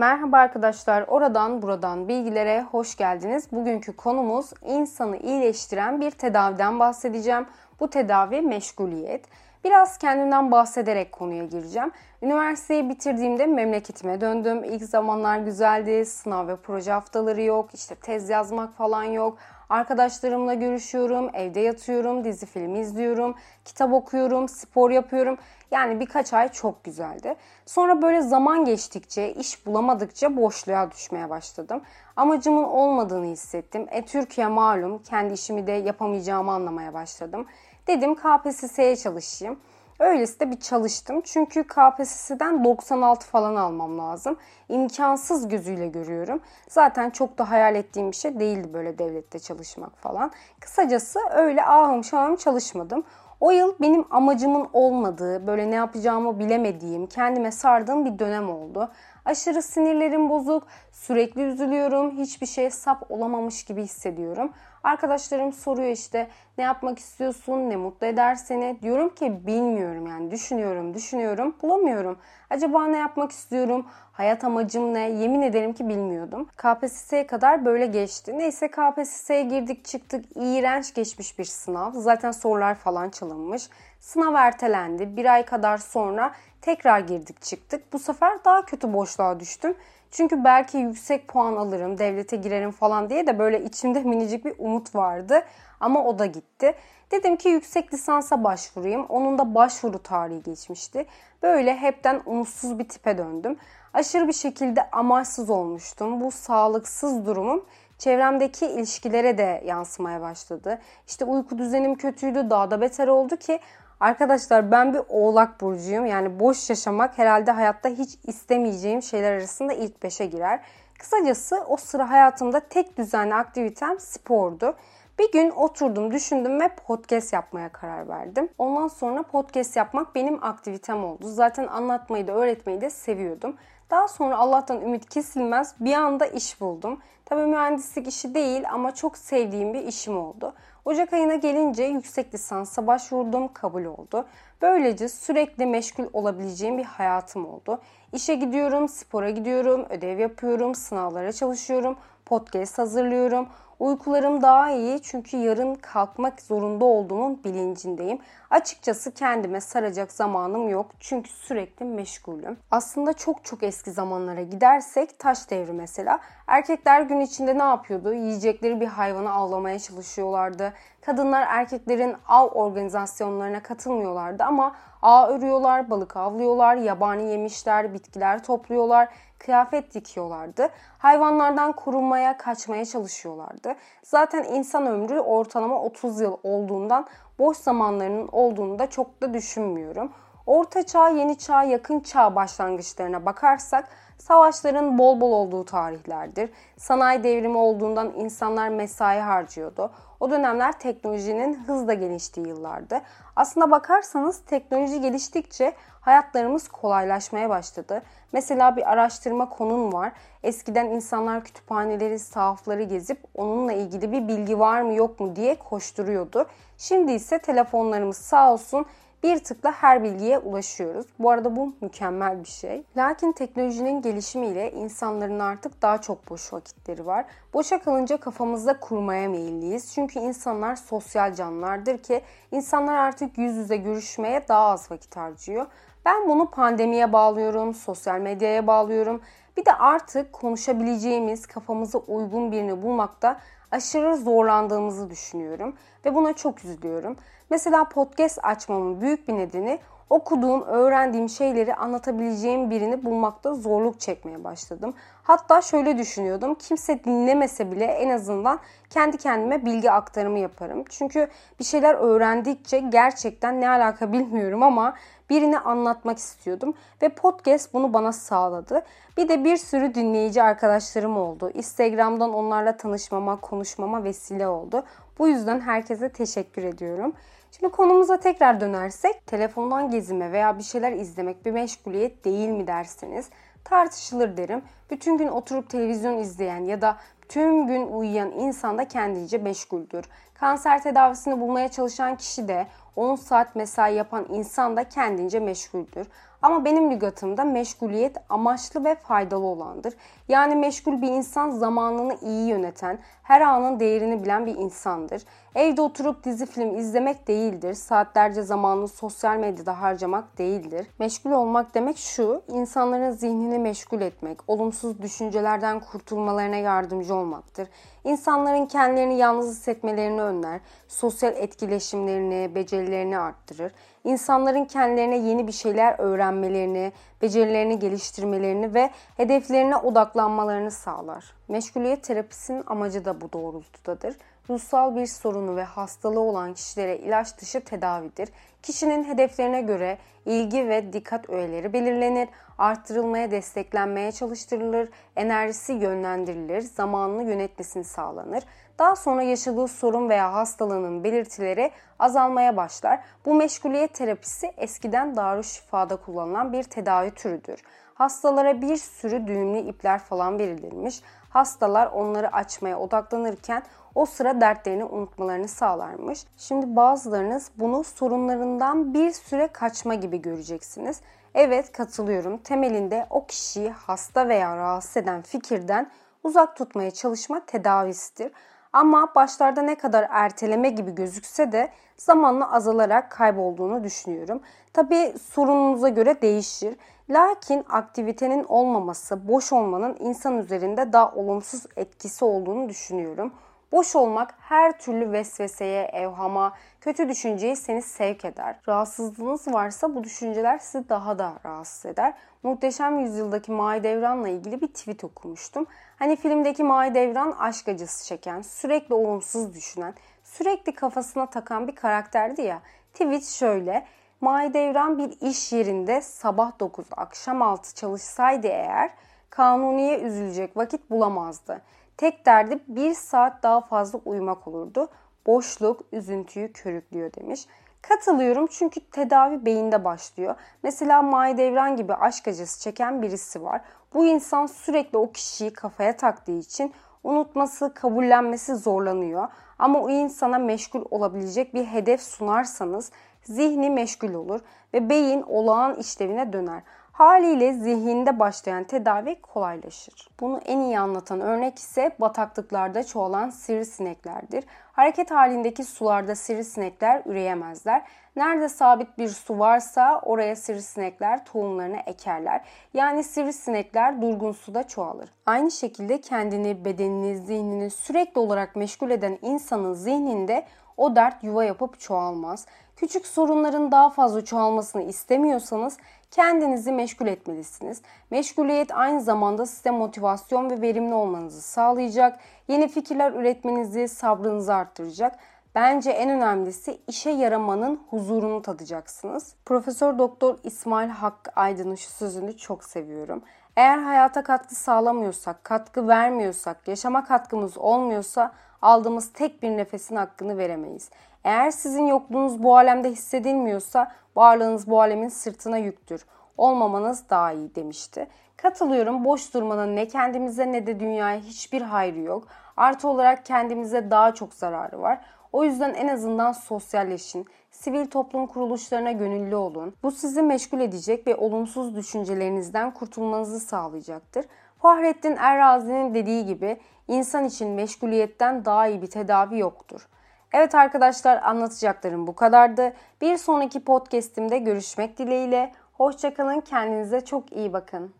Merhaba arkadaşlar, oradan buradan bilgilere hoş geldiniz. Bugünkü konumuz insanı iyileştiren bir tedaviden bahsedeceğim. Bu tedavi meşguliyet. Biraz kendimden bahsederek konuya gireceğim. Üniversiteyi bitirdiğimde memleketime döndüm. İlk zamanlar güzeldi. Sınav ve proje haftaları yok. İşte tez yazmak falan yok. Arkadaşlarımla görüşüyorum, evde yatıyorum, dizi film izliyorum, kitap okuyorum, spor yapıyorum. Yani birkaç ay çok güzeldi. Sonra böyle zaman geçtikçe, iş bulamadıkça boşluğa düşmeye başladım. Amacımın olmadığını hissettim. E Türkiye malum, kendi işimi de yapamayacağımı anlamaya başladım. Dedim KPSS'ye çalışayım. Öylesi de bir çalıştım. Çünkü KPSS'den 96 falan almam lazım. İmkansız gözüyle görüyorum. Zaten çok da hayal ettiğim bir şey değildi böyle devlette çalışmak falan. Kısacası öyle ahım şahım çalışmadım. O yıl benim amacımın olmadığı, böyle ne yapacağımı bilemediğim, kendime sardığım bir dönem oldu. Aşırı sinirlerim bozuk, sürekli üzülüyorum, hiçbir şey sap olamamış gibi hissediyorum. Arkadaşlarım soruyor işte ne yapmak istiyorsun, ne mutlu eder seni. Diyorum ki bilmiyorum yani düşünüyorum, düşünüyorum, bulamıyorum. Acaba ne yapmak istiyorum, hayat amacım ne? Yemin ederim ki bilmiyordum. KPSS'ye kadar böyle geçti. Neyse KPSS'ye girdik çıktık. İğrenç geçmiş bir sınav. Zaten sorular falan çalınmış. Sınav ertelendi. Bir ay kadar sonra tekrar girdik çıktık. Bu sefer daha kötü boşluğa düştüm. Çünkü belki yüksek puan alırım, devlete girerim falan diye de böyle içimde minicik bir umut vardı. Ama o da gitti. Dedim ki yüksek lisansa başvurayım. Onun da başvuru tarihi geçmişti. Böyle hepten umutsuz bir tipe döndüm. Aşırı bir şekilde amaçsız olmuştum. Bu sağlıksız durumum çevremdeki ilişkilere de yansımaya başladı. İşte uyku düzenim kötüydü, daha da beter oldu ki Arkadaşlar ben bir oğlak burcuyum. Yani boş yaşamak herhalde hayatta hiç istemeyeceğim şeyler arasında ilk 5'e girer. Kısacası o sıra hayatımda tek düzenli aktivitem spordu. Bir gün oturdum, düşündüm ve podcast yapmaya karar verdim. Ondan sonra podcast yapmak benim aktivitem oldu. Zaten anlatmayı da öğretmeyi de seviyordum. Daha sonra Allah'tan ümit kesilmez bir anda iş buldum. Tabii mühendislik işi değil ama çok sevdiğim bir işim oldu. Ocak ayına gelince yüksek lisansa başvurdum, kabul oldu. Böylece sürekli meşgul olabileceğim bir hayatım oldu. İşe gidiyorum, spora gidiyorum, ödev yapıyorum, sınavlara çalışıyorum, podcast hazırlıyorum. Uykularım daha iyi çünkü yarın kalkmak zorunda olduğumun bilincindeyim. Açıkçası kendime saracak zamanım yok çünkü sürekli meşgulüm. Aslında çok çok eski zamanlara gidersek taş devri mesela. Erkekler gün içinde ne yapıyordu? Yiyecekleri bir hayvanı avlamaya çalışıyorlardı. Kadınlar erkeklerin av organizasyonlarına katılmıyorlardı ama ağ örüyorlar, balık avlıyorlar, yabani yemişler, bitkiler topluyorlar, kıyafet dikiyorlardı. Hayvanlardan korunmaya, kaçmaya çalışıyorlardı. Zaten insan ömrü ortalama 30 yıl olduğundan boş zamanlarının olduğunu da çok da düşünmüyorum. Orta çağ, yeni çağ, yakın çağ başlangıçlarına bakarsak savaşların bol bol olduğu tarihlerdir. Sanayi devrimi olduğundan insanlar mesai harcıyordu. O dönemler teknolojinin hızla geliştiği yıllardı. Aslına bakarsanız teknoloji geliştikçe hayatlarımız kolaylaşmaya başladı. Mesela bir araştırma konun var. Eskiden insanlar kütüphaneleri, sahafları gezip onunla ilgili bir bilgi var mı yok mu diye koşturuyordu. Şimdi ise telefonlarımız sağ olsun bir tıkla her bilgiye ulaşıyoruz. Bu arada bu mükemmel bir şey. Lakin teknolojinin gelişimiyle insanların artık daha çok boş vakitleri var. Boşa kalınca kafamızda kurmaya meyilliyiz. Çünkü insanlar sosyal canlılardır ki insanlar artık yüz yüze görüşmeye daha az vakit harcıyor. Ben bunu pandemiye bağlıyorum, sosyal medyaya bağlıyorum. Bir de artık konuşabileceğimiz, kafamıza uygun birini bulmakta aşırı zorlandığımızı düşünüyorum ve buna çok üzülüyorum. Mesela podcast açmamın büyük bir nedeni okuduğum, öğrendiğim şeyleri anlatabileceğim birini bulmakta zorluk çekmeye başladım. Hatta şöyle düşünüyordum. Kimse dinlemese bile en azından kendi kendime bilgi aktarımı yaparım. Çünkü bir şeyler öğrendikçe gerçekten ne alaka bilmiyorum ama birini anlatmak istiyordum ve podcast bunu bana sağladı. Bir de bir sürü dinleyici arkadaşlarım oldu. Instagram'dan onlarla tanışmama, konuşmama vesile oldu. Bu yüzden herkese teşekkür ediyorum. Şimdi konumuza tekrar dönersek telefondan gezime veya bir şeyler izlemek bir meşguliyet değil mi derseniz tartışılır derim. Bütün gün oturup televizyon izleyen ya da tüm gün uyuyan insan da kendince meşguldür. Kanser tedavisini bulmaya çalışan kişi de 10 saat mesai yapan insan da kendince meşguldür. Ama benim lügatımda meşguliyet amaçlı ve faydalı olandır. Yani meşgul bir insan zamanını iyi yöneten, her anın değerini bilen bir insandır. Evde oturup dizi film izlemek değildir. Saatlerce zamanını sosyal medyada harcamak değildir. Meşgul olmak demek şu, insanların zihnini meşgul etmek, olumsuz düşüncelerden kurtulmalarına yardımcı olmaktır. İnsanların kendilerini yalnız hissetmelerini önler, sosyal etkileşimlerini, becerilerini arttırır. İnsanların kendilerine yeni bir şeyler öğrenmelerini, becerilerini geliştirmelerini ve hedeflerine odaklanmalarını sağlar. Meşguliyet terapisinin amacı da bu doğrultudadır. Ruhsal bir sorunu ve hastalığı olan kişilere ilaç dışı tedavidir. Kişinin hedeflerine göre ilgi ve dikkat öğeleri belirlenir, arttırılmaya, desteklenmeye çalıştırılır, enerjisi yönlendirilir, zamanını yönetmesini sağlanır. Daha sonra yaşadığı sorun veya hastalığının belirtileri azalmaya başlar. Bu meşguliyet terapisi eskiden Darüşşifa'da kullanılan bir tedavi türüdür. Hastalara bir sürü düğümlü ipler falan verilirmiş. Hastalar onları açmaya odaklanırken o sıra dertlerini unutmalarını sağlarmış. Şimdi bazılarınız bunu sorunlarından bir süre kaçma gibi göreceksiniz. Evet katılıyorum. Temelinde o kişiyi hasta veya rahatsız eden fikirden uzak tutmaya çalışma tedavisidir. Ama başlarda ne kadar erteleme gibi gözükse de zamanla azalarak kaybolduğunu düşünüyorum. Tabi sorununuza göre değişir. Lakin aktivitenin olmaması, boş olmanın insan üzerinde daha olumsuz etkisi olduğunu düşünüyorum. Boş olmak her türlü vesveseye, evhama, kötü düşünceye seni sevk eder. Rahatsızlığınız varsa bu düşünceler sizi daha da rahatsız eder. Muhteşem Yüzyıl'daki Mahidevran'la ilgili bir tweet okumuştum. Hani filmdeki Mahidevran aşk acısı çeken, sürekli olumsuz düşünen, sürekli kafasına takan bir karakterdi ya. Tweet şöyle. Mahidevran bir iş yerinde sabah 9 akşam 6 çalışsaydı eğer kanuniye üzülecek vakit bulamazdı. Tek derdi bir saat daha fazla uyumak olurdu. Boşluk üzüntüyü körüklüyor demiş. Katılıyorum çünkü tedavi beyinde başlıyor. Mesela Mahidevran gibi aşk acısı çeken birisi var. Bu insan sürekli o kişiyi kafaya taktığı için unutması, kabullenmesi zorlanıyor. Ama o insana meşgul olabilecek bir hedef sunarsanız zihni meşgul olur ve beyin olağan işlevine döner. Haliyle zihinde başlayan tedavi kolaylaşır. Bunu en iyi anlatan örnek ise bataklıklarda çoğalan sivrisineklerdir. Hareket halindeki sularda sivrisinekler üreyemezler. Nerede sabit bir su varsa oraya sivrisinekler tohumlarını ekerler. Yani sivrisinekler durgun suda çoğalır. Aynı şekilde kendini, bedenini, zihnini sürekli olarak meşgul eden insanın zihninde o dert yuva yapıp çoğalmaz. Küçük sorunların daha fazla çoğalmasını istemiyorsanız kendinizi meşgul etmelisiniz. Meşguliyet aynı zamanda size motivasyon ve verimli olmanızı sağlayacak, yeni fikirler üretmenizi, sabrınızı arttıracak. Bence en önemlisi işe yaramanın huzurunu tadacaksınız. Profesör Doktor İsmail Hakkı Aydın'ın şu sözünü çok seviyorum. Eğer hayata katkı sağlamıyorsak, katkı vermiyorsak, yaşama katkımız olmuyorsa aldığımız tek bir nefesin hakkını veremeyiz. Eğer sizin yokluğunuz bu alemde hissedilmiyorsa varlığınız bu alemin sırtına yüktür. Olmamanız daha iyi demişti. Katılıyorum boş durmanın ne kendimize ne de dünyaya hiçbir hayrı yok. Artı olarak kendimize daha çok zararı var. O yüzden en azından sosyalleşin. Sivil toplum kuruluşlarına gönüllü olun. Bu sizi meşgul edecek ve olumsuz düşüncelerinizden kurtulmanızı sağlayacaktır. Fahrettin Errazi'nin dediği gibi insan için meşguliyetten daha iyi bir tedavi yoktur. Evet arkadaşlar anlatacaklarım bu kadardı. Bir sonraki podcast'imde görüşmek dileğiyle. Hoşçakalın kendinize çok iyi bakın.